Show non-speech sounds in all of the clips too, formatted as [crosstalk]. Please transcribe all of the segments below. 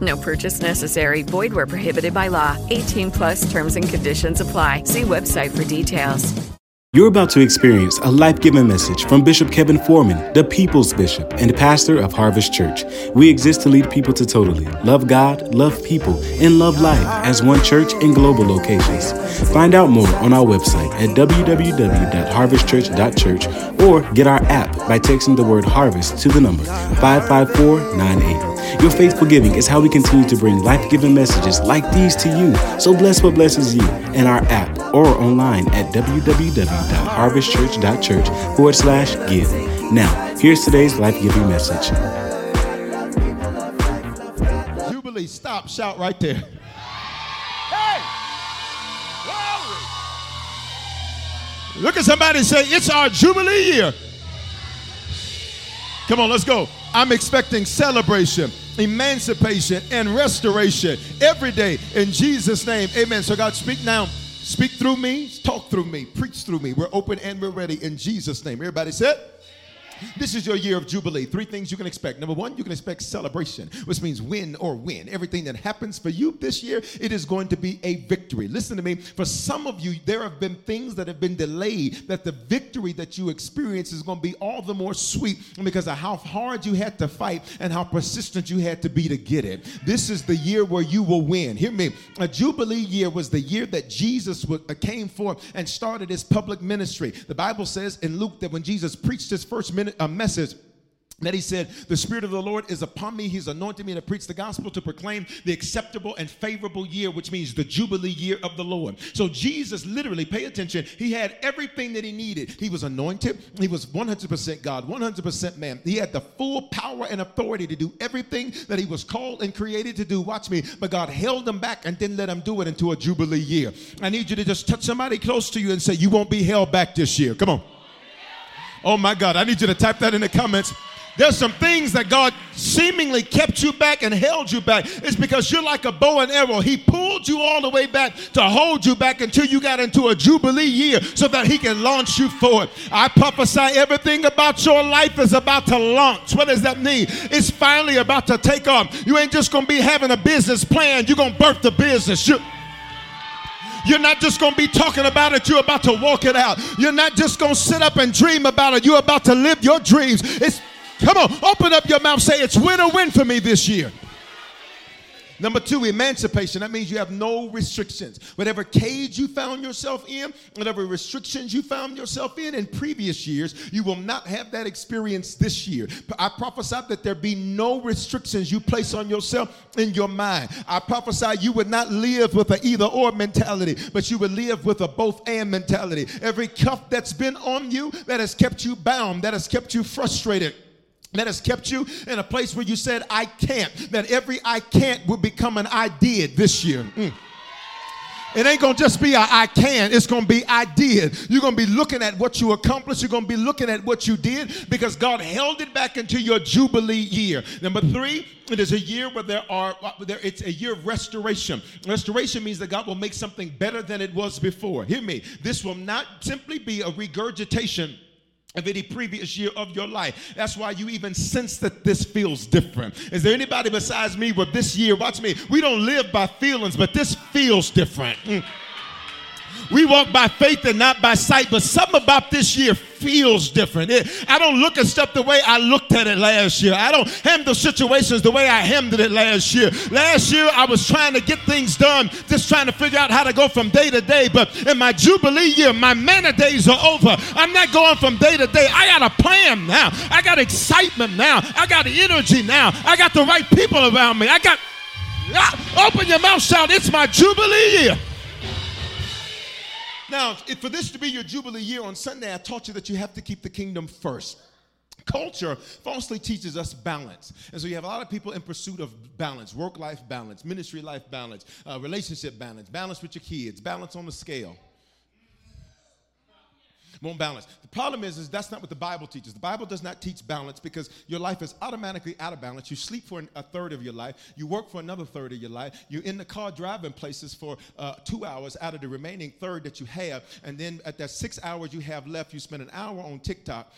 No purchase necessary. Void where prohibited by law. 18 plus terms and conditions apply. See website for details. You're about to experience a life giving message from Bishop Kevin Foreman, the People's Bishop and pastor of Harvest Church. We exist to lead people to totally love God, love people, and love life as one church in global locations. Find out more on our website at www.harvestchurch.church or get our app by texting the word harvest to the number 55498. Your faithful giving is how we continue to bring life giving messages like these to you. So bless what blesses you in our app or online at www.harvestchurch.church forward slash give. Now, here's today's life giving message. Jubilee, stop, shout right there. Hey! Look at somebody say, It's our Jubilee year. Come on, let's go. I'm expecting celebration, emancipation, and restoration every day in Jesus' name. Amen. So, God, speak now. Speak through me, talk through me, preach through me. We're open and we're ready in Jesus' name. Everybody said, this is your year of Jubilee. Three things you can expect. Number one, you can expect celebration, which means win or win. Everything that happens for you this year, it is going to be a victory. Listen to me. For some of you, there have been things that have been delayed, that the victory that you experience is going to be all the more sweet because of how hard you had to fight and how persistent you had to be to get it. This is the year where you will win. Hear me. A Jubilee year was the year that Jesus came forth and started his public ministry. The Bible says in Luke that when Jesus preached his first ministry, a message that he said, The Spirit of the Lord is upon me. He's anointed me to preach the gospel, to proclaim the acceptable and favorable year, which means the Jubilee year of the Lord. So Jesus literally, pay attention, he had everything that he needed. He was anointed, he was 100% God, 100% man. He had the full power and authority to do everything that he was called and created to do. Watch me. But God held him back and didn't let him do it into a Jubilee year. I need you to just touch somebody close to you and say, You won't be held back this year. Come on. Oh my God, I need you to type that in the comments. There's some things that God seemingly kept you back and held you back. It's because you're like a bow and arrow. He pulled you all the way back to hold you back until you got into a Jubilee year so that He can launch you forward. I prophesy everything about your life is about to launch. What does that mean? It's finally about to take off. You ain't just going to be having a business plan, you're going to birth the business. You're, you're not just going to be talking about it, you're about to walk it out. You're not just going to sit up and dream about it, you're about to live your dreams. It's Come on, open up your mouth, say it's win or win for me this year. Number two, emancipation. That means you have no restrictions. Whatever cage you found yourself in, whatever restrictions you found yourself in in previous years, you will not have that experience this year. I prophesy that there be no restrictions you place on yourself in your mind. I prophesy you would not live with an either or mentality, but you would live with a both and mentality. Every cuff that's been on you that has kept you bound, that has kept you frustrated that has kept you in a place where you said, I can't. That every I can't will become an I did this year. Mm. It ain't gonna just be a, I can, it's gonna be I did. You're gonna be looking at what you accomplished, you're gonna be looking at what you did because God held it back into your Jubilee year. Number three, it is a year where there are there it's a year of restoration. Restoration means that God will make something better than it was before. Hear me. This will not simply be a regurgitation of any previous year of your life. That's why you even sense that this feels different. Is there anybody besides me where this year, watch me, we don't live by feelings, but this feels different. Mm. We walk by faith and not by sight, but something about this year feels different. It, I don't look at stuff the way I looked at it last year. I don't handle situations the way I handled it last year. Last year, I was trying to get things done, just trying to figure out how to go from day to day. But in my Jubilee year, my manna days are over. I'm not going from day to day. I got a plan now. I got excitement now. I got energy now. I got the right people around me. I got. Ah, open your mouth, shout, it's my Jubilee year. Now, for this to be your Jubilee year on Sunday, I taught you that you have to keep the kingdom first. Culture falsely teaches us balance. And so you have a lot of people in pursuit of balance work life balance, ministry life balance, uh, relationship balance, balance with your kids, balance on the scale won't balance. The problem is, is that's not what the Bible teaches. The Bible does not teach balance because your life is automatically out of balance. You sleep for an, a third of your life. You work for another third of your life. You're in the car driving places for uh, two hours out of the remaining third that you have. And then at that six hours you have left, you spend an hour on TikTok.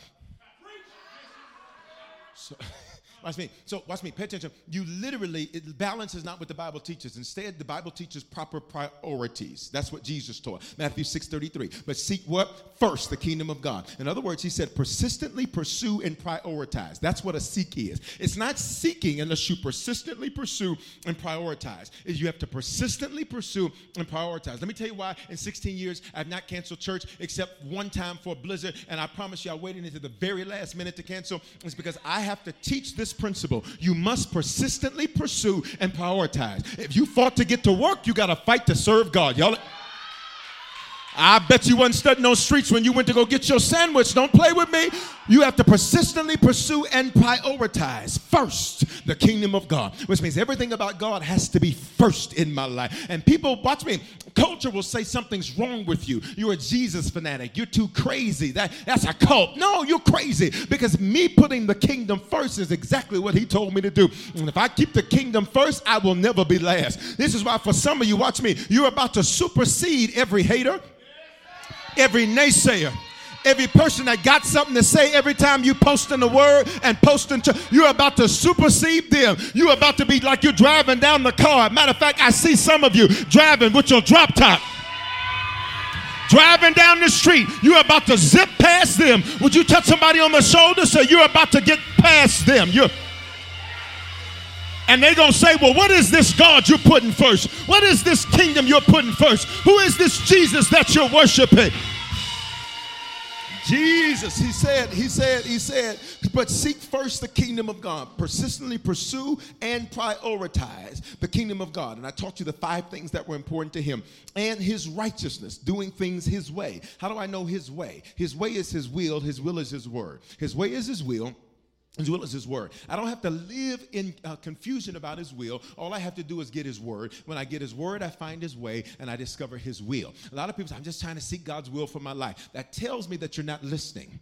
So, [laughs] Watch me. So watch me. Pay attention. You literally, it, balance is not what the Bible teaches. Instead, the Bible teaches proper priorities. That's what Jesus taught. Matthew 6:33. But seek what? First, the kingdom of God. In other words, he said, persistently pursue and prioritize. That's what a seek is. It's not seeking unless you persistently pursue and prioritize. You have to persistently pursue and prioritize. Let me tell you why in 16 years I've not canceled church except one time for a blizzard, and I promise you I waited until the very last minute to cancel. It's because I have to teach this this principle. You must persistently pursue and prioritize. If you fought to get to work, you got to fight to serve God. Y'all. I bet you wasn't studying on streets when you went to go get your sandwich. Don't play with me. You have to persistently pursue and prioritize first the kingdom of God, which means everything about God has to be first in my life. And people, watch me, culture will say something's wrong with you. You're a Jesus fanatic. You're too crazy. That, that's a cult. No, you're crazy because me putting the kingdom first is exactly what he told me to do. And if I keep the kingdom first, I will never be last. This is why, for some of you, watch me, you're about to supersede every hater every naysayer every person that got something to say every time you post in the word and posting to you're about to supersede them. You're about to be like you're driving down the car. Matter of fact i see some of you driving with your drop top. Driving down the street you're about to zip past them. Would you touch somebody on the shoulder? So you're about to get past them. You're and they're going to say, Well, what is this God you're putting first? What is this kingdom you're putting first? Who is this Jesus that you're worshiping? Jesus, he said, he said, he said, but seek first the kingdom of God. Persistently pursue and prioritize the kingdom of God. And I taught you the five things that were important to him and his righteousness, doing things his way. How do I know his way? His way is his will, his will is his word. His way is his will as well as his word. I don't have to live in uh, confusion about his will. All I have to do is get his word. When I get his word, I find his way and I discover his will. A lot of people say, I'm just trying to seek God's will for my life. That tells me that you're not listening.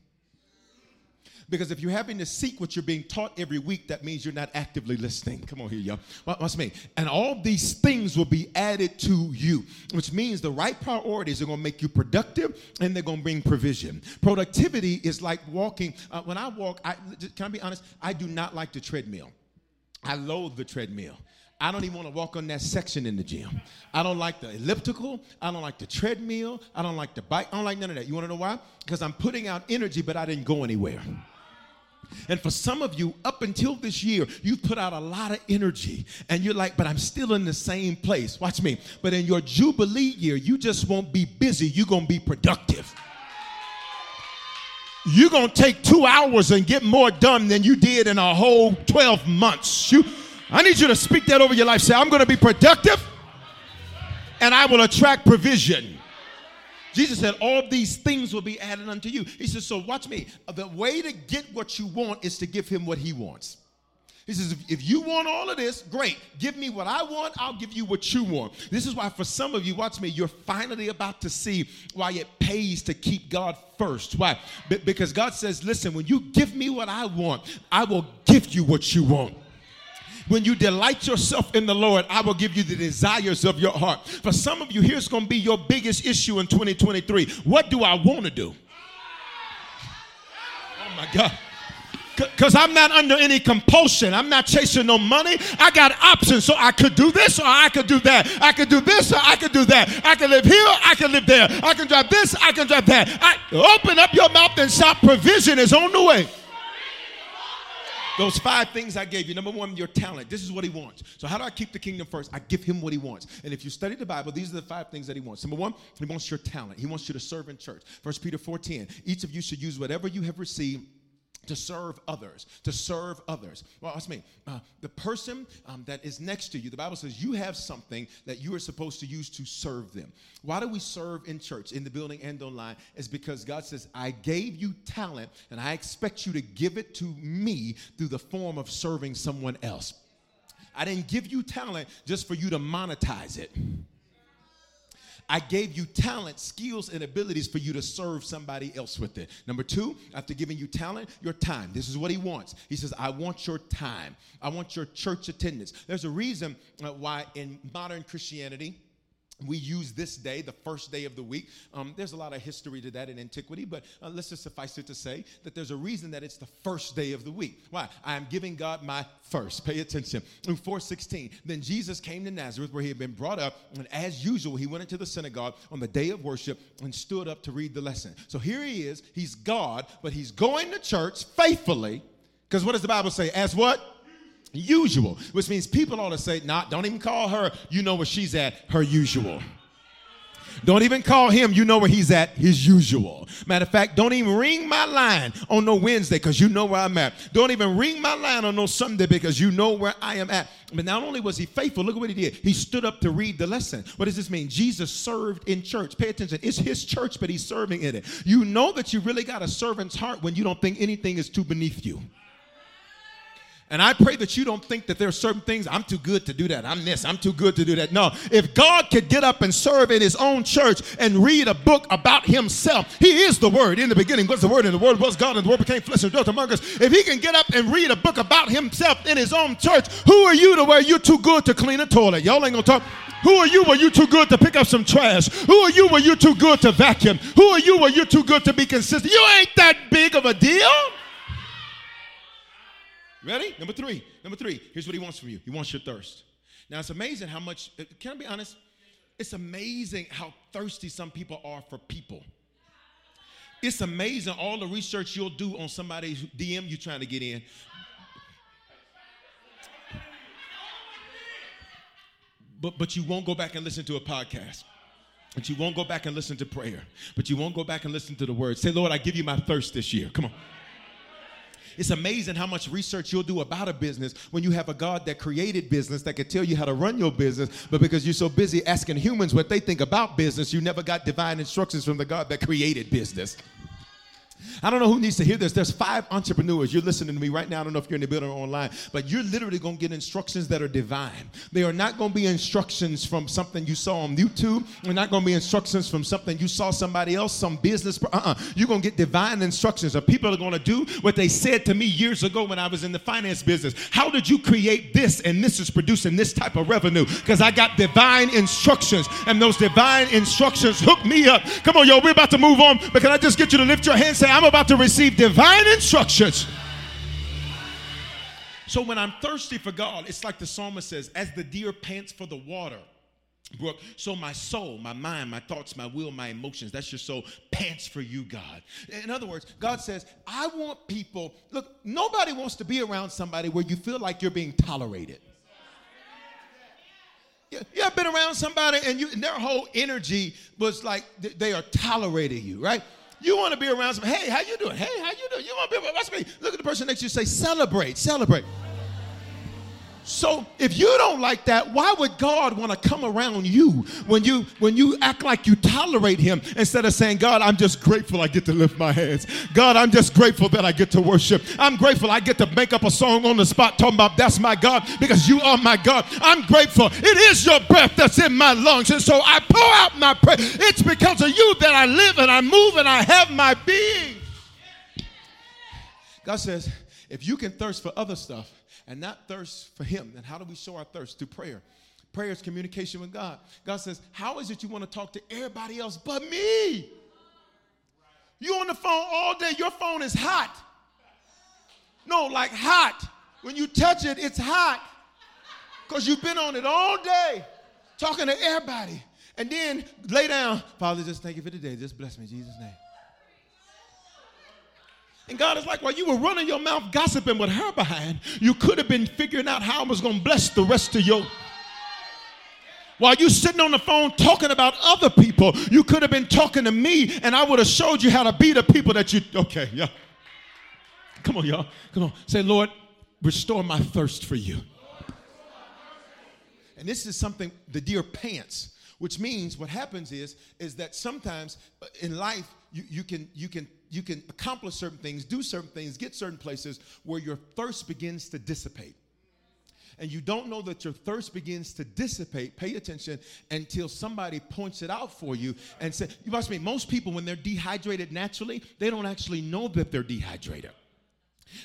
Because if you're having to seek what you're being taught every week, that means you're not actively listening. Come on here, y'all. What's me? And all these things will be added to you, which means the right priorities are going to make you productive and they're going to bring provision. Productivity is like walking. Uh, when I walk, I, can I be honest? I do not like the treadmill. I loathe the treadmill. I don't even want to walk on that section in the gym. I don't like the elliptical. I don't like the treadmill. I don't like the bike. I don't like none of that. You want to know why? Because I'm putting out energy, but I didn't go anywhere. And for some of you, up until this year, you've put out a lot of energy and you're like, but I'm still in the same place. Watch me. But in your Jubilee year, you just won't be busy, you're going to be productive. You're going to take two hours and get more done than you did in a whole 12 months. You, I need you to speak that over your life. Say, I'm going to be productive and I will attract provision. Jesus said, All these things will be added unto you. He says, So watch me. The way to get what you want is to give him what he wants. He says, if, you want all of this, great. Give me what I want, I'll give you what you want. This is why, for some of you, watch me, you're finally about to see why it pays to keep God first. Why? because God says, listen, when you give me what I want, I will give you what you want. When you delight yourself in the Lord, I will give you the desires of your heart. For some of you, here's going to be your biggest issue in 2023. What do I want to do? Oh my God. Because I'm not under any compulsion. I'm not chasing no money. I got options. So I could do this or I could do that. I could do this or I could do that. I can live here, I can live there. I can drive this, I can drive that. I, open up your mouth and shout, provision is on the way. Those five things I gave you. Number one, your talent. This is what he wants. So, how do I keep the kingdom first? I give him what he wants. And if you study the Bible, these are the five things that he wants. Number one, he wants your talent. He wants you to serve in church. First Peter 4:10. Each of you should use whatever you have received to serve others, to serve others. Well, that's me. Uh, the person um, that is next to you, the Bible says you have something that you are supposed to use to serve them. Why do we serve in church, in the building and online? Is because God says, I gave you talent and I expect you to give it to me through the form of serving someone else. I didn't give you talent just for you to monetize it. I gave you talent, skills, and abilities for you to serve somebody else with it. Number two, after giving you talent, your time. This is what he wants. He says, I want your time. I want your church attendance. There's a reason uh, why in modern Christianity, we use this day, the first day of the week. Um, there's a lot of history to that in antiquity, but uh, let's just suffice it to say that there's a reason that it's the first day of the week. Why? I am giving God my first. Pay attention. In 416, then Jesus came to Nazareth where he had been brought up, and as usual, he went into the synagogue on the day of worship and stood up to read the lesson. So here he is. He's God, but he's going to church faithfully. Because what does the Bible say? As what? Usual, which means people ought to say, nah, don't even call her, you know where she's at, her usual. Don't even call him, you know where he's at, his usual. Matter of fact, don't even ring my line on no Wednesday because you know where I'm at. Don't even ring my line on no Sunday because you know where I am at. But not only was he faithful, look at what he did. He stood up to read the lesson. What does this mean? Jesus served in church. Pay attention. It's his church, but he's serving in it. You know that you really got a servant's heart when you don't think anything is too beneath you. And I pray that you don't think that there are certain things, I'm too good to do that. I'm this, I'm too good to do that. No, if God could get up and serve in his own church and read a book about himself, he is the word. In the beginning was the word, and the word was God, and the word became flesh and dwelt among us. If he can get up and read a book about himself in his own church, who are you to where you're too good to clean a toilet? Y'all ain't gonna talk. Who are you where you too good to pick up some trash? Who are you where you too good to vacuum? Who are you where you're too good to be consistent? You ain't that big of a deal. Ready? Number three. Number three. Here's what he wants from you. He wants your thirst. Now it's amazing how much. Uh, can I be honest? It's amazing how thirsty some people are for people. It's amazing all the research you'll do on somebody's DM you trying to get in. But but you won't go back and listen to a podcast. But you won't go back and listen to prayer. But you won't go back and listen to the word. Say, Lord, I give you my thirst this year. Come on. It's amazing how much research you'll do about a business when you have a God that created business that could tell you how to run your business, but because you're so busy asking humans what they think about business, you never got divine instructions from the God that created business. I don't know who needs to hear this. There's five entrepreneurs. You're listening to me right now. I don't know if you're in the building or online, but you're literally going to get instructions that are divine. They are not going to be instructions from something you saw on YouTube. They're not going to be instructions from something you saw somebody else, some business. Uh-uh. You're going to get divine instructions. Of people are going to do what they said to me years ago when I was in the finance business. How did you create this and this is producing this type of revenue? Because I got divine instructions, and those divine instructions hook me up. Come on, yo, we're about to move on, but can I just get you to lift your hand say, I'm about to receive divine instructions. So when I'm thirsty for God, it's like the psalmist says, as the deer pants for the water. Brooke, so my soul, my mind, my thoughts, my will, my emotions, that's your soul, pants for you, God. In other words, God says, I want people, look, nobody wants to be around somebody where you feel like you're being tolerated. You, you ever been around somebody and, you, and their whole energy was like they are tolerating you, right? You want to be around some, hey, how you doing? Hey, how you doing? You want to be around, watch me. Look at the person next to you say, celebrate, celebrate. So if you don't like that, why would God want to come around you when you when you act like you tolerate him instead of saying, God, I'm just grateful I get to lift my hands. God, I'm just grateful that I get to worship. I'm grateful I get to make up a song on the spot talking about that's my God because you are my God. I'm grateful. It is your breath that's in my lungs. And so I pour out my prayer. It's because of you that I live and I move and I have my being. God says, if you can thirst for other stuff, and not thirst for Him. And how do we show our thirst? Through prayer. Prayer is communication with God. God says, How is it you want to talk to everybody else but me? You on the phone all day, your phone is hot. No, like hot. When you touch it, it's hot. Because you've been on it all day, talking to everybody. And then lay down. Father, just thank you for today. Just bless me in Jesus' name. And God is like, while you were running your mouth gossiping with her behind, you could have been figuring out how I was going to bless the rest of your. While you sitting on the phone talking about other people, you could have been talking to me, and I would have showed you how to be the people that you. Okay, yeah. Come on, y'all. Come on. Say, Lord, restore my thirst for you. And this is something the deer pants, which means what happens is is that sometimes uh, in life you, you can you can you can accomplish certain things, do certain things, get certain places where your thirst begins to dissipate. And you don't know that your thirst begins to dissipate, pay attention until somebody points it out for you and say, You watch me, most people, when they're dehydrated naturally, they don't actually know that they're dehydrated.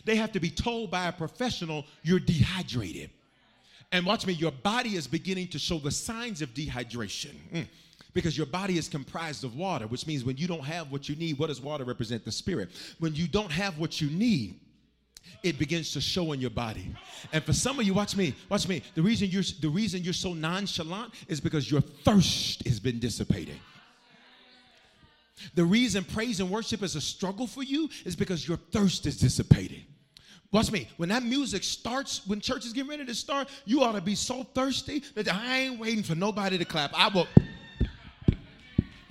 They have to be told by a professional, You're dehydrated. And watch me, your body is beginning to show the signs of dehydration. Mm. Because your body is comprised of water, which means when you don't have what you need, what does water represent? The spirit. When you don't have what you need, it begins to show in your body. And for some of you, watch me, watch me. The reason you're the reason you're so nonchalant is because your thirst has been dissipating. The reason praise and worship is a struggle for you is because your thirst is dissipating. Watch me. When that music starts, when church is getting ready to start, you ought to be so thirsty that I ain't waiting for nobody to clap. I will.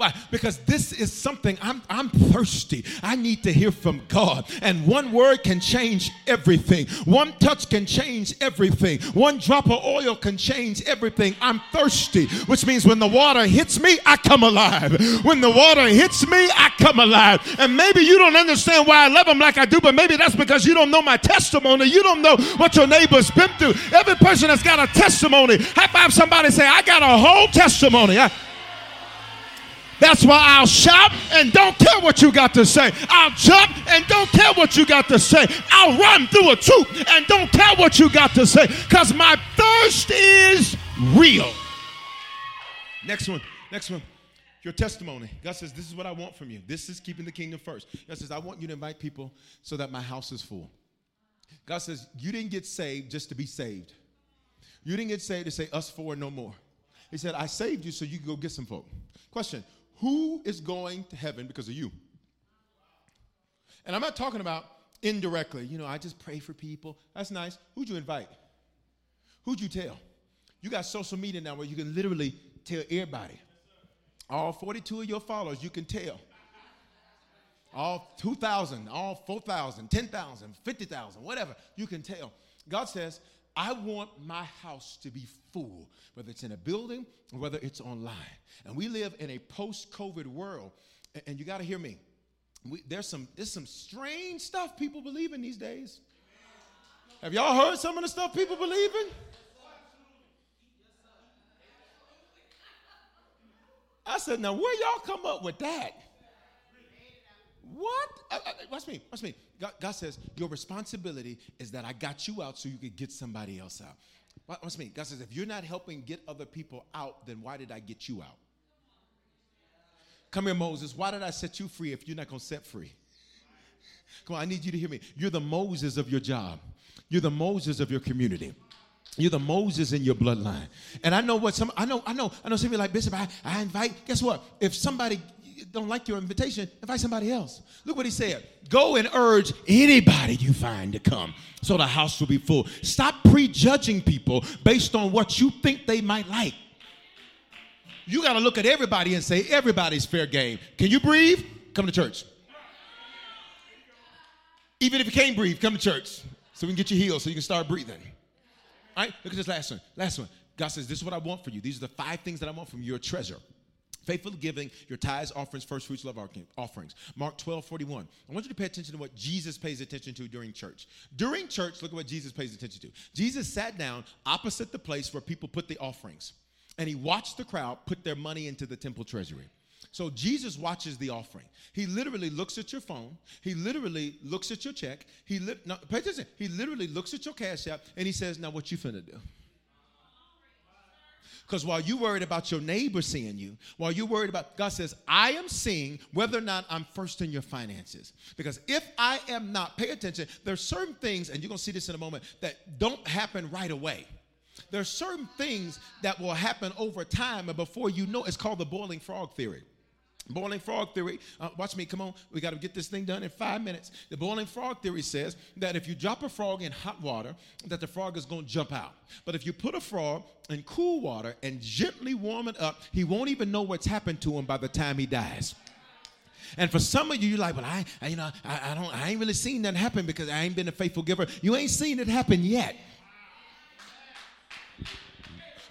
Why? Because this is something I'm, I'm thirsty. I need to hear from God. And one word can change everything. One touch can change everything. One drop of oil can change everything. I'm thirsty, which means when the water hits me, I come alive. When the water hits me, I come alive. And maybe you don't understand why I love him like I do, but maybe that's because you don't know my testimony. You don't know what your neighbor's been through. Every person that's got a testimony, high five somebody say, I got a whole testimony. I, that's why I'll shout and don't care what you got to say. I'll jump and don't care what you got to say. I'll run through a troop and don't care what you got to say because my thirst is real. Next one. Next one. Your testimony. God says, This is what I want from you. This is keeping the kingdom first. God says, I want you to invite people so that my house is full. God says, You didn't get saved just to be saved. You didn't get saved to say, Us four, no more. He said, I saved you so you can go get some folk. Question who is going to heaven because of you? And I'm not talking about indirectly. You know, I just pray for people. That's nice. Who'd you invite? Who'd you tell? You got social media now where you can literally tell everybody. All 42 of your followers, you can tell. All 2,000, all 4,000, 10,000, 50,000, whatever, you can tell. God says, I want my house to be full, whether it's in a building or whether it's online. And we live in a post-COVID world, and, you got to hear me. We, there's some there's some strange stuff people believe in these days. Have y'all heard some of the stuff people believe in? I said, now where y'all come up with that? What? Uh, uh, watch me, watch me. God, God, says, Your responsibility is that I got you out so you could get somebody else out. Watch me. God says, If you're not helping get other people out, then why did I get you out? Come here, Moses. Why did I set you free if you're not going to set free? Come on, I need you to hear me. You're the Moses of your job, you're the Moses of your community. You're the Moses in your bloodline. And I know what some I know, I know, I know some of you like Bishop, I, I invite, guess what? If somebody don't like your invitation, invite somebody else. Look what he said. Go and urge anybody you find to come so the house will be full. Stop prejudging people based on what you think they might like. You got to look at everybody and say, everybody's fair game. Can you breathe? Come to church. Even if you can't breathe, come to church so we can get you healed so you can start breathing. All right, look at this last one. Last one. God says, This is what I want for you. These are the five things that I want from. Your treasure. Faithful giving, your tithes, offerings, first fruits, love offerings. Mark 12, 41. I want you to pay attention to what Jesus pays attention to during church. During church, look at what Jesus pays attention to. Jesus sat down opposite the place where people put the offerings, and he watched the crowd put their money into the temple treasury. So Jesus watches the offering. He literally looks at your phone. He literally looks at your check. He li- no, pay attention. He literally looks at your cash app and he says, "Now what you finna do?" Because while you worried about your neighbor seeing you, while you worried about, God says, I am seeing whether or not I'm first in your finances. Because if I am not, pay attention, there's certain things, and you're going to see this in a moment, that don't happen right away. There's certain things that will happen over time, and before you know, it's called the boiling frog theory. Boiling frog theory, uh, watch me, come on, we got to get this thing done in five minutes. The boiling frog theory says that if you drop a frog in hot water, that the frog is going to jump out. But if you put a frog in cool water and gently warm it up, he won't even know what's happened to him by the time he dies. And for some of you, you're like, well, I, I you know, I, I don't, I ain't really seen that happen because I ain't been a faithful giver. You ain't seen it happen yet.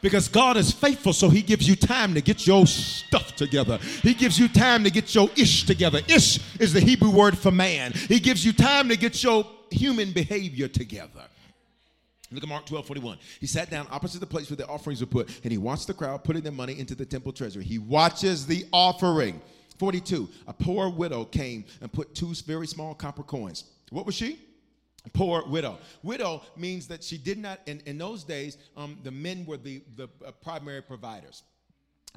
Because God is faithful, so He gives you time to get your stuff together. He gives you time to get your ish together. Ish is the Hebrew word for man. He gives you time to get your human behavior together. Look at Mark 12, 41. He sat down opposite the place where the offerings were put, and he watched the crowd putting their money into the temple treasury. He watches the offering. 42. A poor widow came and put two very small copper coins. What was she? Poor widow. Widow means that she did not, in, in those days, um, the men were the, the uh, primary providers.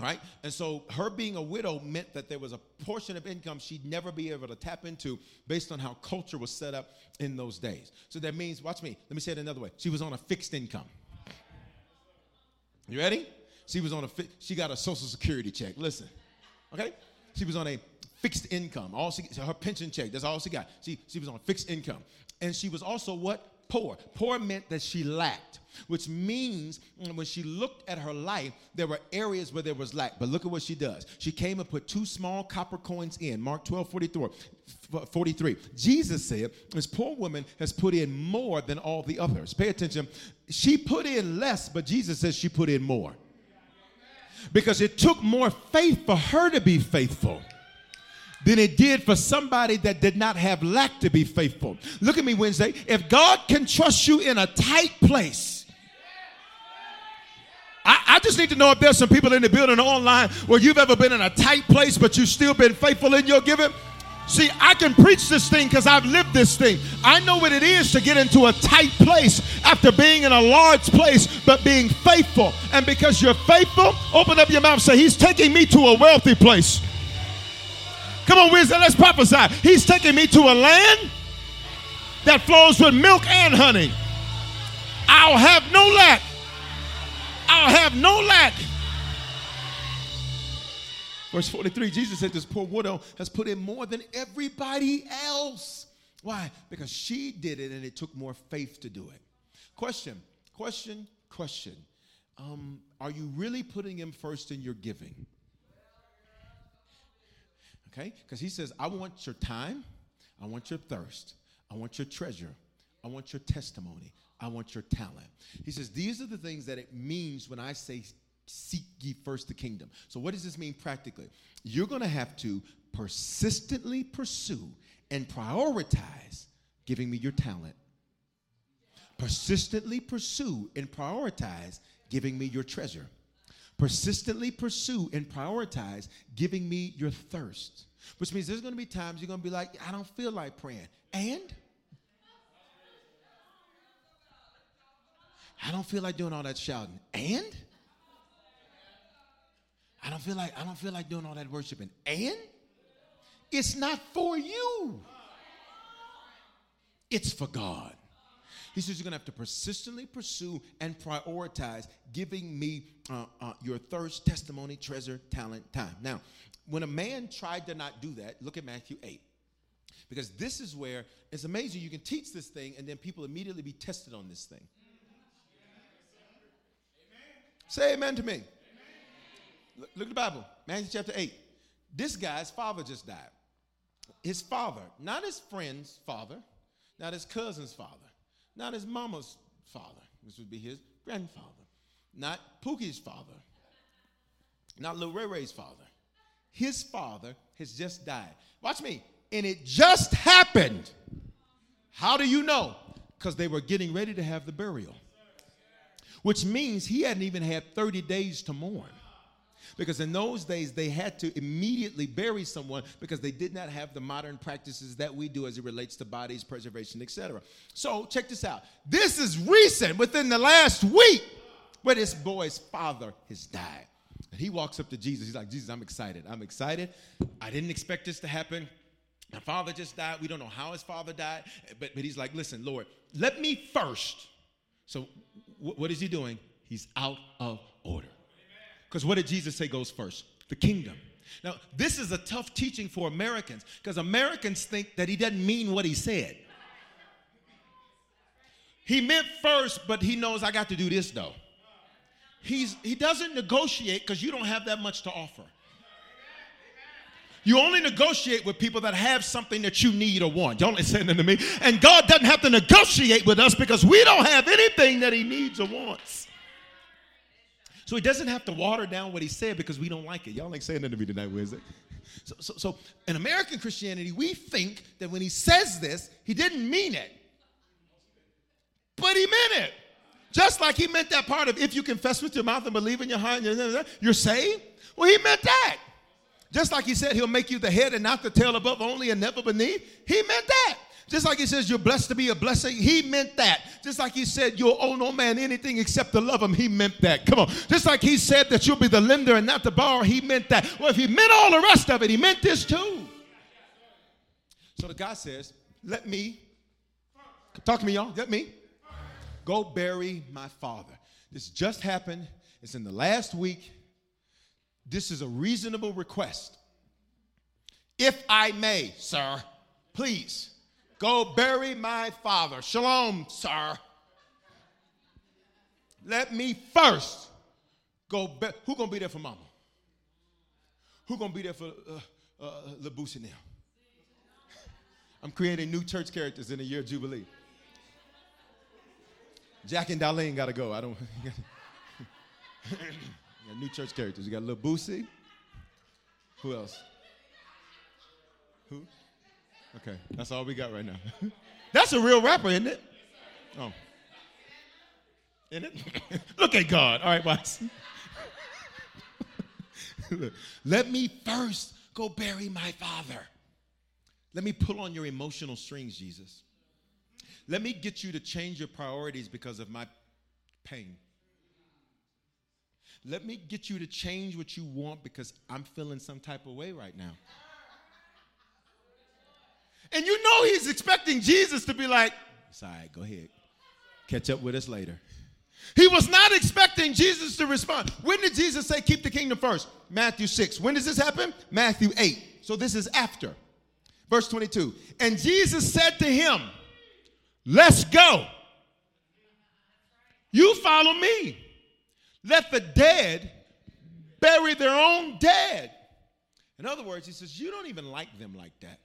Right? And so her being a widow meant that there was a portion of income she'd never be able to tap into based on how culture was set up in those days. So that means, watch me, let me say it another way. She was on a fixed income. You ready? She was on a fi- she got a social security check. Listen. Okay? She was on a fixed income. All she her pension check, that's all she got. She she was on a fixed income and she was also what? Poor. Poor meant that she lacked, which means when she looked at her life, there were areas where there was lack. But look at what she does. She came and put two small copper coins in. Mark 12, 43. 43. Jesus said, This poor woman has put in more than all the others. Pay attention. She put in less, but Jesus says she put in more. Because it took more faith for her to be faithful than it did for somebody that did not have lack to be faithful. Look at me Wednesday. If God can trust you in a tight place, I, I, just need to know if there's some people in the building online where you've ever been in a tight place, but you've still been faithful in your giving. See, I can preach this thing because I've lived this thing. I know what it is to get into a tight place after being in a large place, but being faithful. And because you're faithful, open up your mouth say, He's taking me to a wealthy place. Come on, wisdom, let's prophesy. He's taking me to a land that flows with milk and honey. I'll have no lack. I'll have no lack. Verse 43, Jesus said, This poor widow has put in more than everybody else. Why? Because she did it and it took more faith to do it. Question, question, question. Um, are you really putting him first in your giving? Okay? Because he says, I want your time, I want your thirst, I want your treasure, I want your testimony, I want your talent. He says, These are the things that it means when I say, Seek ye first the kingdom. So, what does this mean practically? You're going to have to persistently pursue and prioritize giving me your talent. Persistently pursue and prioritize giving me your treasure persistently pursue and prioritize giving me your thirst. Which means there's going to be times you're going to be like, I don't feel like praying. And I don't feel like doing all that shouting. And I don't feel like I don't feel like doing all that worshiping. And it's not for you. It's for God. He says you're going to have to persistently pursue and prioritize giving me uh, uh, your thirst, testimony, treasure, talent, time. Now, when a man tried to not do that, look at Matthew 8. Because this is where it's amazing. You can teach this thing and then people immediately be tested on this thing. Say amen to me. Amen. Look, look at the Bible, Matthew chapter 8. This guy's father just died. His father, not his friend's father, not his cousin's father, not his mama's father, which would be his grandfather. Not Pookie's father. Not Lil Ray Ray's father. His father has just died. Watch me. And it just happened. How do you know? Because they were getting ready to have the burial. Which means he hadn't even had 30 days to mourn. Because in those days, they had to immediately bury someone because they did not have the modern practices that we do as it relates to bodies, preservation, etc. So, check this out. This is recent, within the last week. where this boy's father has died. And he walks up to Jesus. He's like, Jesus, I'm excited. I'm excited. I didn't expect this to happen. My father just died. We don't know how his father died. But, but he's like, listen, Lord, let me first. So wh- what is he doing? He's out of order. Because what did Jesus say goes first? The kingdom. Now, this is a tough teaching for Americans because Americans think that he doesn't mean what he said. He meant first, but he knows I got to do this though. He's, he doesn't negotiate because you don't have that much to offer. You only negotiate with people that have something that you need or want. Y'all listening to me? And God doesn't have to negotiate with us because we don't have anything that He needs or wants. So He doesn't have to water down what He said because we don't like it. Y'all ain't saying that to me tonight, it? So, so, so in American Christianity, we think that when He says this, He didn't mean it. But He meant it. Just like He meant that part of if you confess with your mouth and believe in your heart, you're saved. Well, He meant that. Just like he said he'll make you the head and not the tail above only and never beneath, he meant that. Just like he says you're blessed to be a blessing, he meant that. Just like he said you'll owe no man anything except to love him, he meant that. Come on. Just like he said that you'll be the lender and not the borrower, he meant that. Well, if he meant all the rest of it, he meant this too. So the guy says, Let me, talk to me, y'all, let me go bury my father. This just happened. It's in the last week. This is a reasonable request. If I may, sir, please go bury my father. Shalom, sir. Let me first go. Be- Who gonna be there for Mama? Who gonna be there for uh, uh, Labusi now? I'm creating new church characters in the year of Jubilee. Jack and Darlene gotta go. I don't. [laughs] Got new church characters. You got Boosie. Who else? Who? Okay, that's all we got right now. [laughs] that's a real rapper, isn't it? Oh. Isn't it? [laughs] Look at God. All right, boss. [laughs] Let me first go bury my father. Let me pull on your emotional strings, Jesus. Let me get you to change your priorities because of my pain. Let me get you to change what you want because I'm feeling some type of way right now. And you know he's expecting Jesus to be like, it's all right, go ahead. Catch up with us later. He was not expecting Jesus to respond. When did Jesus say, keep the kingdom first? Matthew 6. When does this happen? Matthew 8. So this is after. Verse 22. And Jesus said to him, Let's go. You follow me. Let the dead bury their own dead. In other words, he says, You don't even like them like that.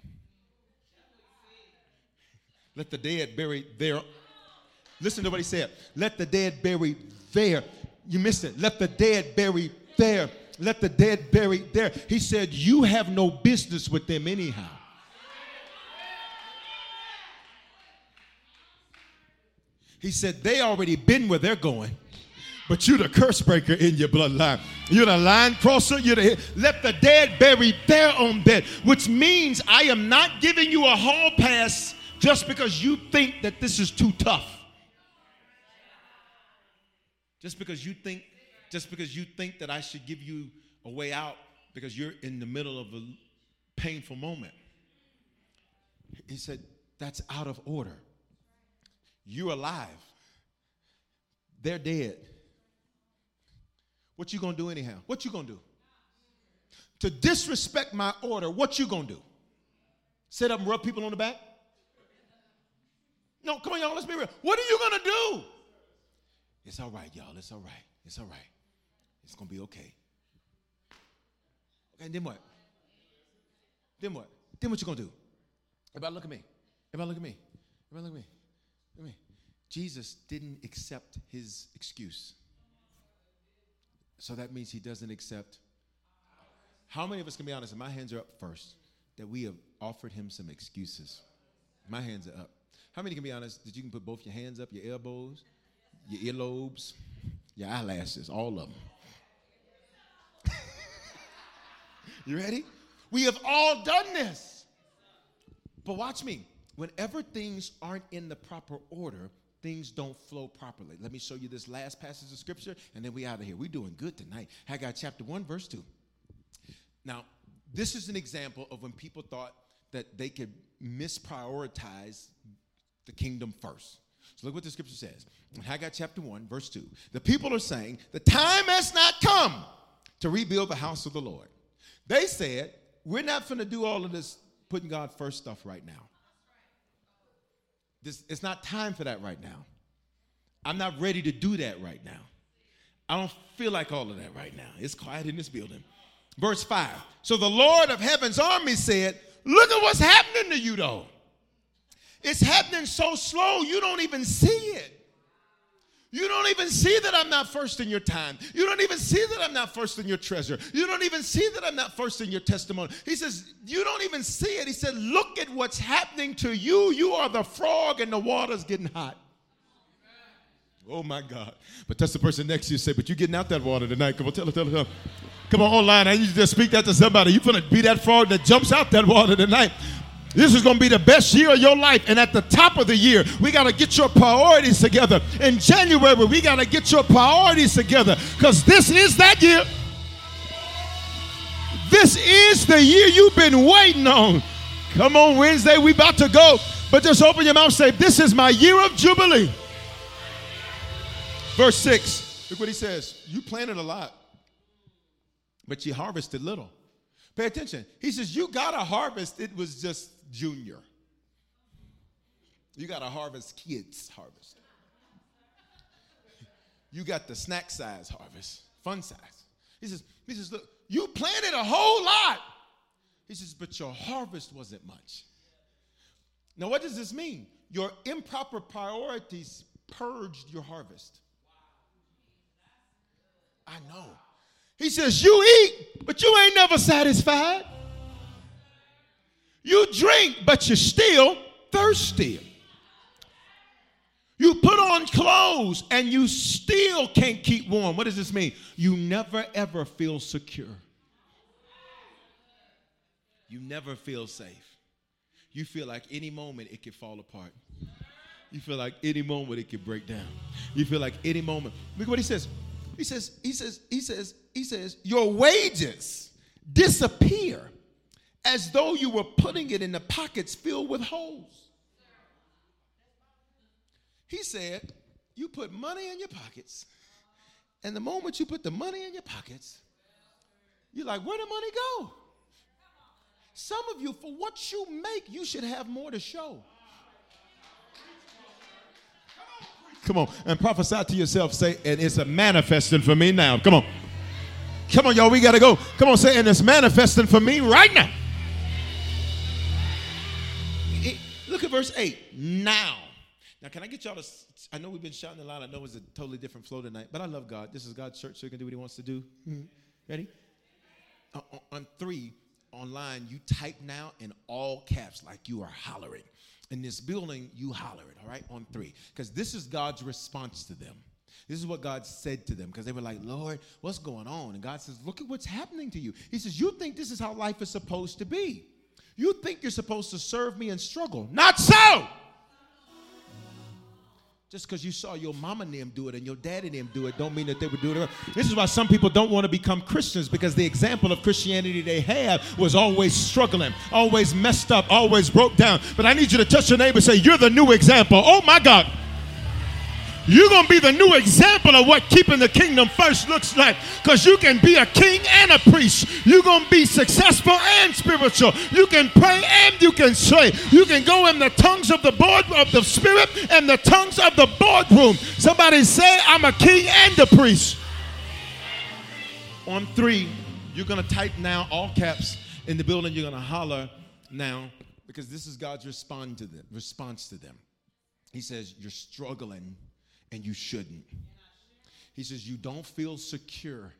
Let the dead bury their. Listen to what he said. Let the dead bury there. You missed it. Let the dead bury there. Let the dead bury there. He said, You have no business with them anyhow. He said, They already been where they're going but you're the curse breaker in your bloodline. You're the line crosser. You're the let the dead bury their own dead, which means I am not giving you a hall pass just because you think that this is too tough. Just because you think, just because you think that I should give you a way out because you're in the middle of a painful moment. He said, that's out of order. You're alive. They're dead. What you gonna do anyhow? What you gonna do? To disrespect my order, what you gonna do? Sit up and rub people on the back? No, come on, y'all, let's be real. What are you gonna do? It's all right, y'all. It's all right. It's all right. It's gonna be okay. Okay, and then what? Then what? Then what you gonna do? Everybody look at me. Everybody look at me. Everybody look at me. Look at me. Jesus didn't accept his excuse. So that means he doesn't accept. How many of us can be honest? And my hands are up first. That we have offered him some excuses. My hands are up. How many can be honest that you can put both your hands up, your elbows, your earlobes, your eyelashes, all of them? [laughs] you ready? We have all done this. But watch me. Whenever things aren't in the proper order, things don't flow properly. Let me show you this last passage of scripture, and then we out of here. We're doing good tonight. Haggai chapter 1, verse 2. Now, this is an example of when people thought that they could misprioritize the kingdom first. So look what the scripture says. In Haggai chapter 1, verse 2. The people are saying, The time has not come to rebuild the house of the Lord. They said, We're not going to do all of this putting God first stuff right now. This, it's not time for that right now. I'm not ready to do that right now. I don't feel like all of that right now. It's quiet in this building. Verse 5. So the Lord of heaven's army said, Look at what's happening to you, though. It's happening so slow, you don't even see it. You don't even see that I'm not first in your time. You don't even see that I'm not first in your treasure. You don't even see that I'm not first in your testimony. He says, You don't even see it. He said, Look at what's happening to you. You are the frog and the water's getting hot. Oh my God. But that's the person next to you say, But you're getting out that water tonight. Come on, tell her, tell her, tell her. Come on, online. I need you to speak that to somebody. You're going to be that frog that jumps out that water tonight. This is going to be the best year of your life. And at the top of the year, we got to get your priorities together. In January, we got to get your priorities together because this is that year. This is the year you've been waiting on. Come on, Wednesday, we about to go. But just open your mouth and say, This is my year of Jubilee. Verse 6. Look what he says. You planted a lot, but you harvested little. Pay attention. He says, You got a harvest, it was just junior. You got a harvest kids harvest. You got the snack size harvest, fun size. He says, he says, look, you planted a whole lot. He says, but your harvest wasn't much. Now, what does this mean? Your improper priorities purged your harvest. I know. He says, You eat, but you ain't never satisfied. You drink, but you're still thirsty. You put on clothes and you still can't keep warm. What does this mean? You never ever feel secure. You never feel safe. You feel like any moment it could fall apart. You feel like any moment it could break down. You feel like any moment. Look what he says. He says, he says, he says, he says, your wages disappear as though you were putting it in the pockets filled with holes. He said, You put money in your pockets, and the moment you put the money in your pockets, you're like, Where did money go? Some of you, for what you make, you should have more to show. Come on, and prophesy to yourself, say, and it's a manifesting for me now. Come on. Come on, y'all, we gotta go. Come on, say, and it's manifesting for me right now. Look at verse 8. Now. Now, can I get y'all to? I know we've been shouting a lot. I know it's a totally different flow tonight, but I love God. This is God's church, so He can do what He wants to do. Mm-hmm. Ready? Uh, on three, online, you type now in all caps like you are hollering. In this building, you holler it, all right? On three. Because this is God's response to them. This is what God said to them because they were like, Lord, what's going on? And God says, Look at what's happening to you. He says, You think this is how life is supposed to be. You think you're supposed to serve me and struggle. Not so. Just because you saw your mama and them do it and your daddy and them do it, don't mean that they would do it. This is why some people don't want to become Christians because the example of Christianity they have was always struggling, always messed up, always broke down. But I need you to touch your neighbor and say, You're the new example. Oh my God. You're going to be the new example of what keeping the kingdom first looks like because you can be a king and a priest. You're going to be successful and spiritual. You can pray and you can say. You can go in the tongues of the board of the spirit and the tongues of the boardroom. Somebody say, I'm a king and a priest. On three, you're going to type now all caps in the building. You're going to holler now because this is God's response to them. Response to them. He says, You're struggling and you shouldn't. He says, You don't feel secure,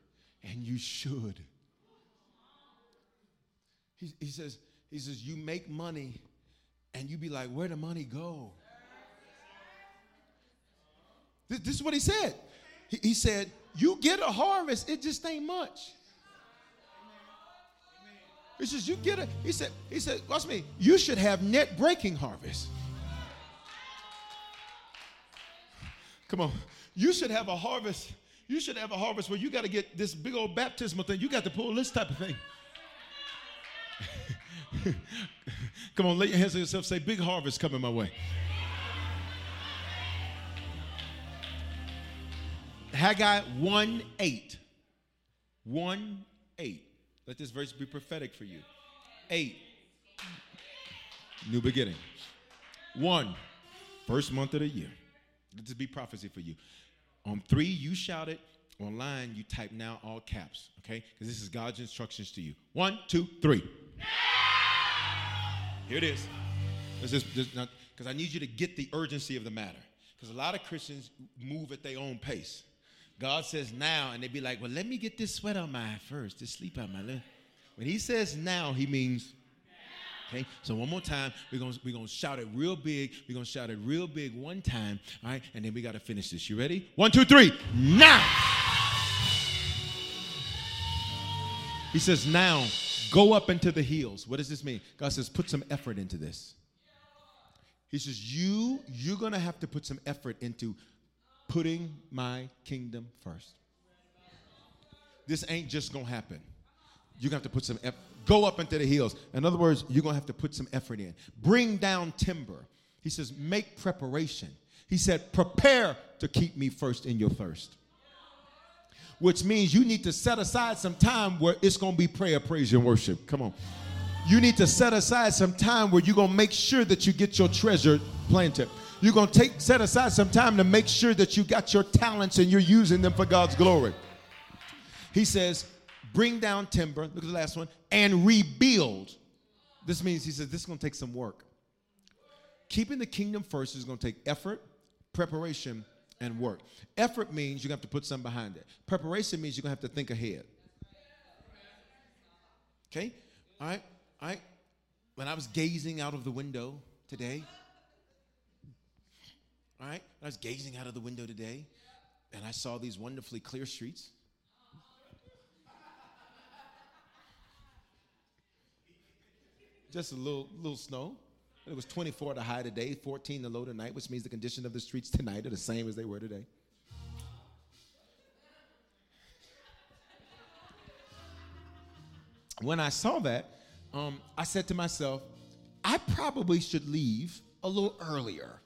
and you should. He, he, says, he says, You make money, and you be like, Where'd the money go? This, this is what he said. He, he said, You get a harvest, it just ain't much. He says, You get it. He said, He said, Watch me, you should have net breaking harvest. Come on. You should have a harvest. You should have a harvest where you got to get this big old baptismal thing. You got to pull this type of thing. [laughs] Come on, lay your hands on yourself. Say, big harvest coming my way. Haggai 1 8. 1 8. Let this verse be prophetic for you. 8. New beginning. 1. First month of the year. This be prophecy for you. On 3, you shout it. Online, you type now all caps, okay? Because this is God's instructions to you. One, two, three. Here it is. This is because I need you to get the urgency of the matter. Because a lot of Christians move at their own pace. God says now, and they'd be like, well, let me get this sweat on my first, this sleep on my lip. When he says now, he means Okay, so one more time, we're gonna we're gonna shout it real big. We're gonna shout it real big one time, all right, and then we gotta finish this. You ready? One, two, three, now. He says, now go up into the hills. What does this mean? God says, put some effort into this. He says, you, you're gonna have to put some effort into putting my kingdom first. This ain't just gonna happen. You're gonna have to put some effort. Go up into the hills. In other words, you're gonna have to put some effort in. Bring down timber. He says, make preparation. He said, prepare to keep me first in your thirst. Which means you need to set aside some time where it's gonna be prayer, praise, and worship. Come on. You need to set aside some time where you're gonna make sure that you get your treasure planted. You're going to take set aside some time to make sure that you got your talents and you're using them for God's glory. He says, bring down timber, look at the last one, and rebuild. This means he says this is going to take some work. Keeping the kingdom first is going to take effort, preparation, and work. Effort means you're going to have to put something behind it. Preparation means you're going to have to think ahead. Okay? All right? All right? When I was gazing out of the window today, all right? I was gazing out of the window today and I saw these wonderfully clear streets. Just a little little snow. It was 24 to high today, 14 to low tonight, which means the condition of the streets tonight are the same as they were today. When I saw that, um, I said to myself, I probably should leave a little earlier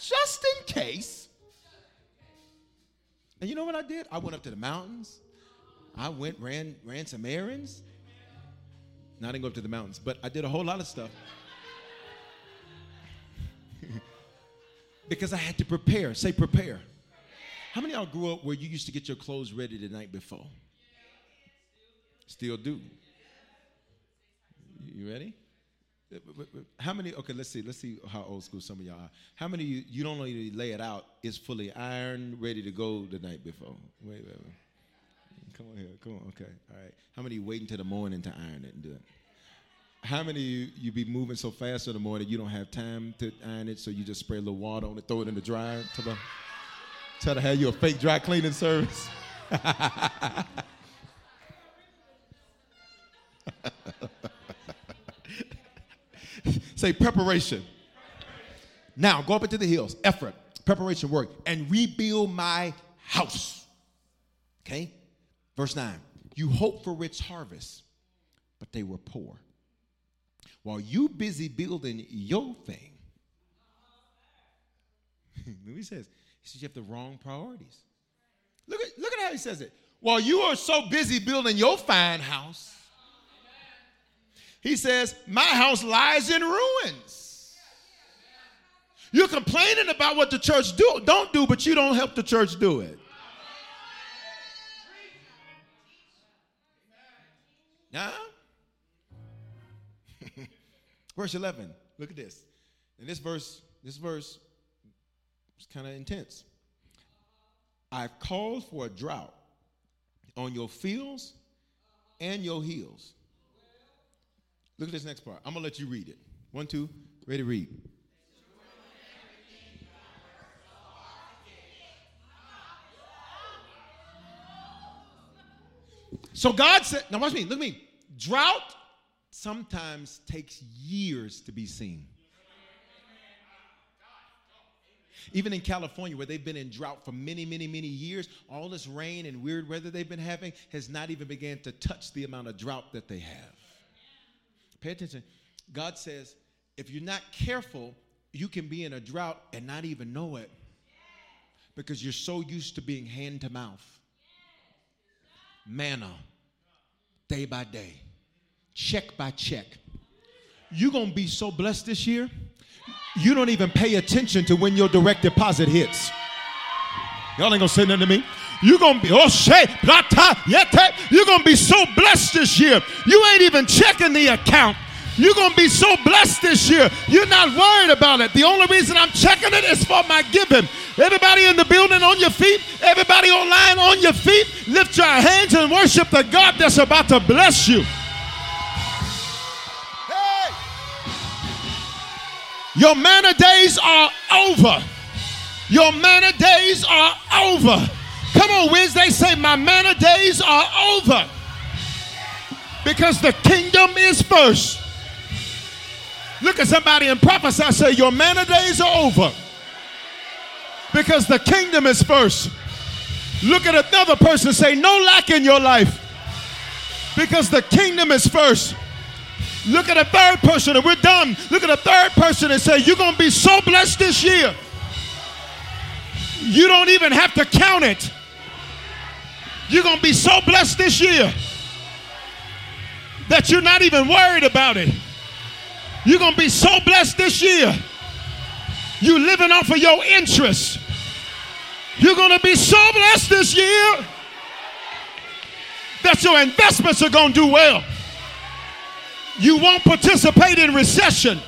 just in case. And you know what I did? I went up to the mountains. I went, ran, ran some errands. I didn't go up to the mountains, but I did a whole lot of stuff. [laughs] because I had to prepare. Say prepare. How many of y'all grew up where you used to get your clothes ready the night before? Still do. You ready? How many? Okay, let's see. Let's see how old school some of y'all are. How many you, you don't only lay it out? It's fully ironed, ready to go the night before. Wait, wait, wait. Come on here. Come on. Okay. All right. How many wait until the morning to iron it and do it? How many you, you be moving so fast in the morning you don't have time to iron it, so you just spray a little water on it, throw it in the dryer, tell them, tell to have you a fake dry cleaning service. [laughs] Say preparation. Now go up into the hills. Effort, preparation, work, and rebuild my house. Okay? Verse 9. You hope for rich harvest, but they were poor. While you busy building your thing, [laughs] he says, he says you have the wrong priorities. Look at, look at how he says it. While you are so busy building your fine house, he says, My house lies in ruins. You're complaining about what the church do, don't do, but you don't help the church do it. Now, [laughs] verse 11. Look at this. And this verse, this verse is kind of intense. I've called for a drought on your fields and your hills Look at this next part. I'm going to let you read it. One, two, ready, to read. So God said, now watch me, look at me. Drought sometimes takes years to be seen. Even in California, where they've been in drought for many, many, many years, all this rain and weird weather they've been having has not even began to touch the amount of drought that they have. Pay attention. God says, if you're not careful, you can be in a drought and not even know it because you're so used to being hand to mouth. Manna, day by day, check by check. You're going to be so blessed this year, you don't even pay attention to when your direct deposit hits. Y'all ain't going to say nothing to me. You're gonna be oh say you're gonna be so blessed this year. You ain't even checking the account. You're going to be so blessed this year. You're not worried about it. The only reason I'm checking it is for my giving. Everybody in the building on your feet, everybody online on your feet, lift your hands and worship the God that's about to bless you. Hey! Your manna days are over. Your manna days are over. Come on, Wednesday, say, My manna days are over. Because the kingdom is first. Look at somebody and prophesy, say, Your manna days are over. Because the kingdom is first. Look at another person, say, No lack in your life. Because the kingdom is first. Look at a third person, and we're done. Look at a third person and say, You're going to be so blessed this year. You don't even have to count it. You're going to be so blessed this year that you're not even worried about it. You're going to be so blessed this year. You're living off of your interest. You're going to be so blessed this year that your investments are going to do well. You won't participate in recession.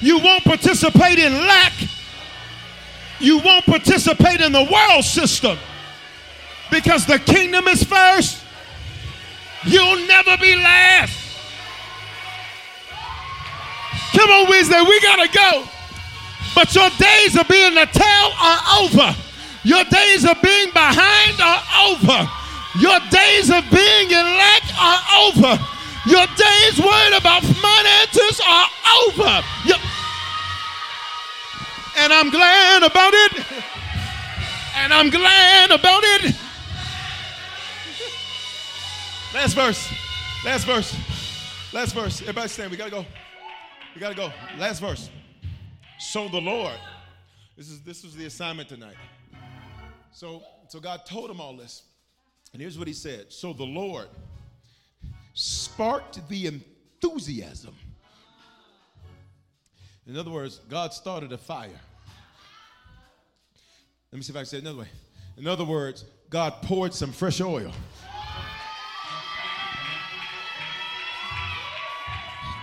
You won't participate in lack. You won't participate in the world system because the kingdom is first. You'll never be last. Come on, Wednesday, we gotta go. But your days of being the tail are over. Your days of being behind are over. Your days of being in lack are over. Your days worried about finances are over. Your... and I'm glad about it. And I'm glad about it. Last verse. Last verse. Last verse. Everybody stand. We gotta go. We got to go. Last verse. So the Lord, this is this was the assignment tonight. So so God told him all this. And here's what he said. So the Lord sparked the enthusiasm. In other words, God started a fire. Let me see if I can say it another way. In other words, God poured some fresh oil.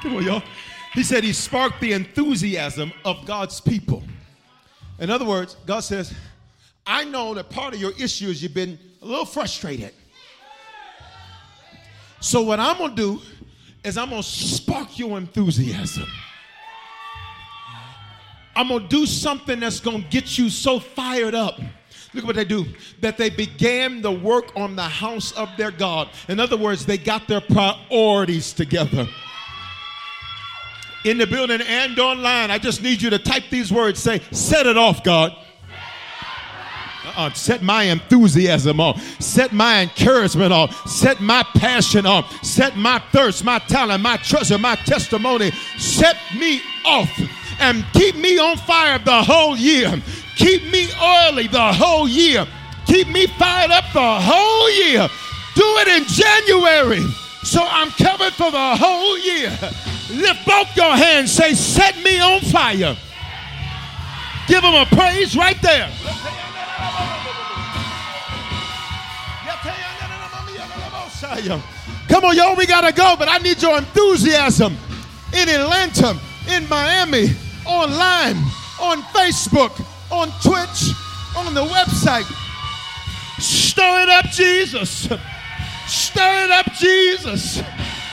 Come on, y'all. He said he sparked the enthusiasm of God's people. In other words, God says, I know that part of your issue is you've been a little frustrated. So, what I'm going to do is I'm going to spark your enthusiasm. I'm going to do something that's going to get you so fired up. Look what they do. That they began the work on the house of their God. In other words, they got their priorities together in the building and online, I just need you to type these words. Say, set it off, God. Uh-uh. Set my enthusiasm off. Set my encouragement off. Set my passion off. Set my thirst, my talent, my treasure, my testimony. Set me off and keep me on fire the whole year. Keep me oily the whole year. Keep me fired up the whole year. Do it in January so I'm covered for the whole year. Lift both your hands. Say, set me on fire. Give them a praise right there. Come on, y'all, we gotta go, but I need your enthusiasm in Atlanta, in Miami, online, on Facebook, on Twitch, on the website. Stir it up, Jesus. Stir it up, Jesus.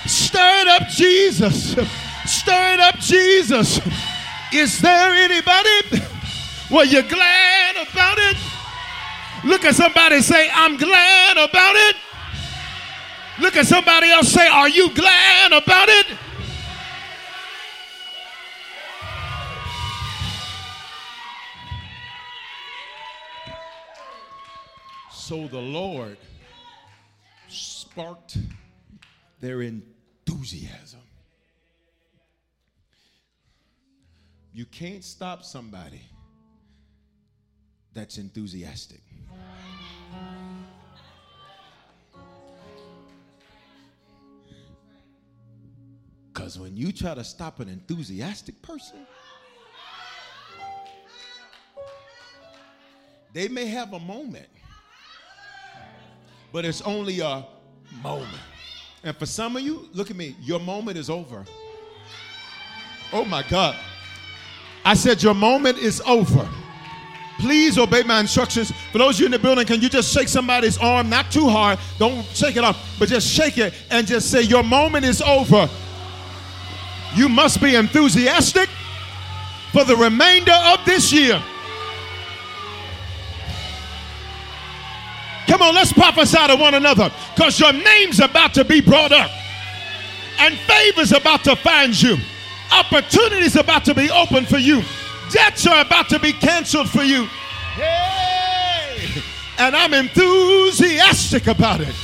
Stir it up, Jesus. Stir it up, Jesus. Is there anybody? Well, you're glad about it? Look at somebody say, I'm glad about it. Look at somebody else say, Are you glad about it? So the Lord sparked their enthusiasm. You can't stop somebody that's enthusiastic. Because when you try to stop an enthusiastic person, they may have a moment, but it's only a moment. And for some of you, look at me, your moment is over. Oh my God. I said, Your moment is over. Please obey my instructions. For those of you in the building, can you just shake somebody's arm? Not too hard. Don't shake it off, but just shake it and just say, Your moment is over. You must be enthusiastic for the remainder of this year. Come on, let's prophesy to one another because your name's about to be brought up and favor's about to find you. Opportunities about to be open for you. Debts are about to be canceled for you. Hey! And I'm enthusiastic about it.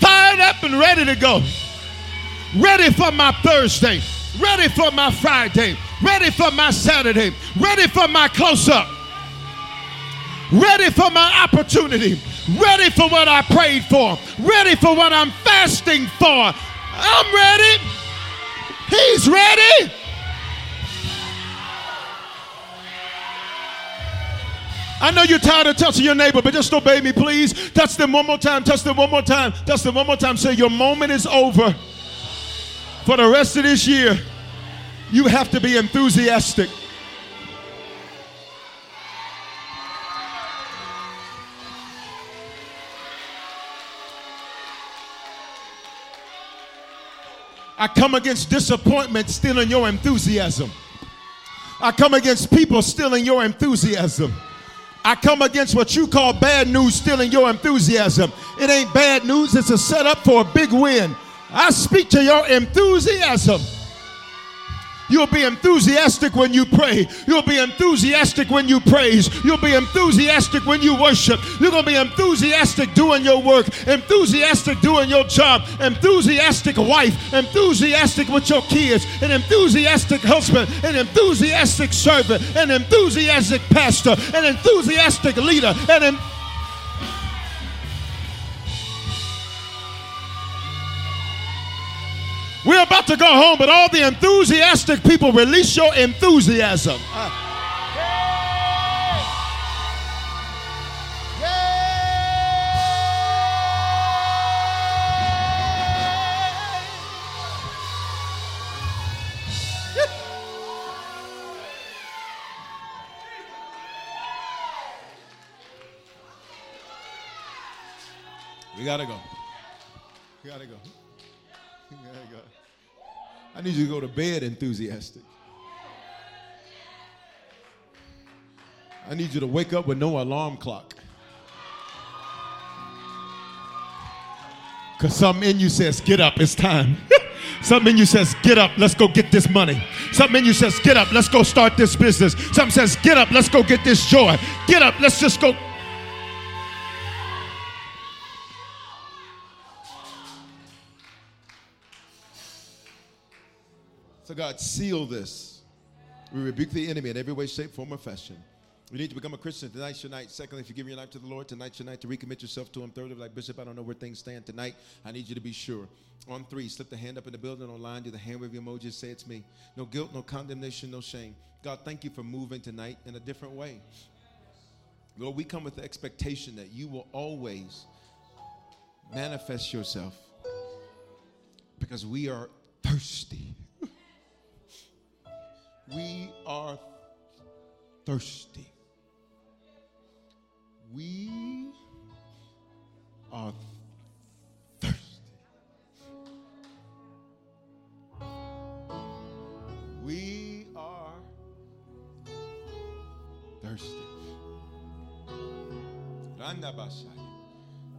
Fired up and ready to go. Ready for my Thursday. Ready for my Friday. Ready for my Saturday. Ready for my close up. Ready for my opportunity. Ready for what I prayed for. Ready for what I'm fasting for. I'm ready. He's ready. I know you're tired of touching your neighbor, but just obey me, please. Touch them one more time. Touch them one more time. Touch them one more time. Say, Your moment is over. For the rest of this year, you have to be enthusiastic. I come against disappointment stealing your enthusiasm. I come against people stealing your enthusiasm. I come against what you call bad news stealing your enthusiasm. It ain't bad news, it's a setup for a big win. I speak to your enthusiasm. You'll be enthusiastic when you pray. You'll be enthusiastic when you praise. You'll be enthusiastic when you worship. You're going to be enthusiastic doing your work, enthusiastic doing your job, enthusiastic wife, enthusiastic with your kids, an enthusiastic husband, an enthusiastic servant, an enthusiastic pastor, an enthusiastic leader, an We're about to go home, but all the enthusiastic people release your enthusiasm. Uh, We gotta go. We gotta go. I need you to go to bed enthusiastic. I need you to wake up with no alarm clock. Because something in you says, get up, it's time. [laughs] Something in you says, get up, let's go get this money. Something in you says, get up, let's go start this business. Something says, get up, let's go get this joy. Get up, let's just go. God, seal this. We rebuke the enemy in every way, shape, form, or fashion. You need to become a Christian. Tonight's your night. Secondly, if you give your life to the Lord, tonight's your night to recommit yourself to Him. Thirdly, like Bishop, I don't know where things stand tonight. I need you to be sure. On three, slip the hand up in the building online, do the hand wave emoji, say it's me. No guilt, no condemnation, no shame. God, thank you for moving tonight in a different way. Lord, we come with the expectation that you will always manifest yourself because we are thirsty. We are thirsty. We are thirsty. We are thirsty.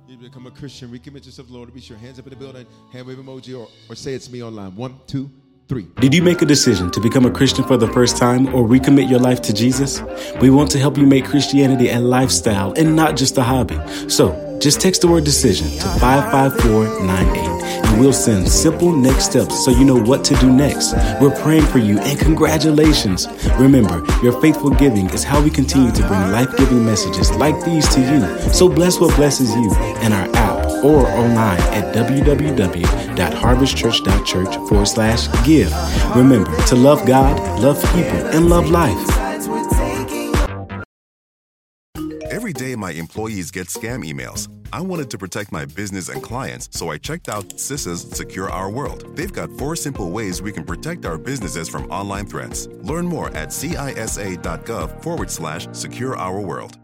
You become a Christian, recommit yourself to the Lord. Be sure hands up in the building, hand wave emoji, or, or say it's me online. One, two, three. Did you make a decision to become a Christian for the first time or recommit your life to Jesus? We want to help you make Christianity a lifestyle and not just a hobby. So, just text the word decision to 55498 and we'll send simple next steps so you know what to do next. We're praying for you and congratulations. Remember, your faithful giving is how we continue to bring life giving messages like these to you. So bless what blesses you in our app or online at www.harvestchurch.church forward slash give. Remember to love God, love people, and love life. My employees get scam emails. I wanted to protect my business and clients, so I checked out CISA's Secure Our World. They've got four simple ways we can protect our businesses from online threats. Learn more at cisa.gov forward slash secure our world.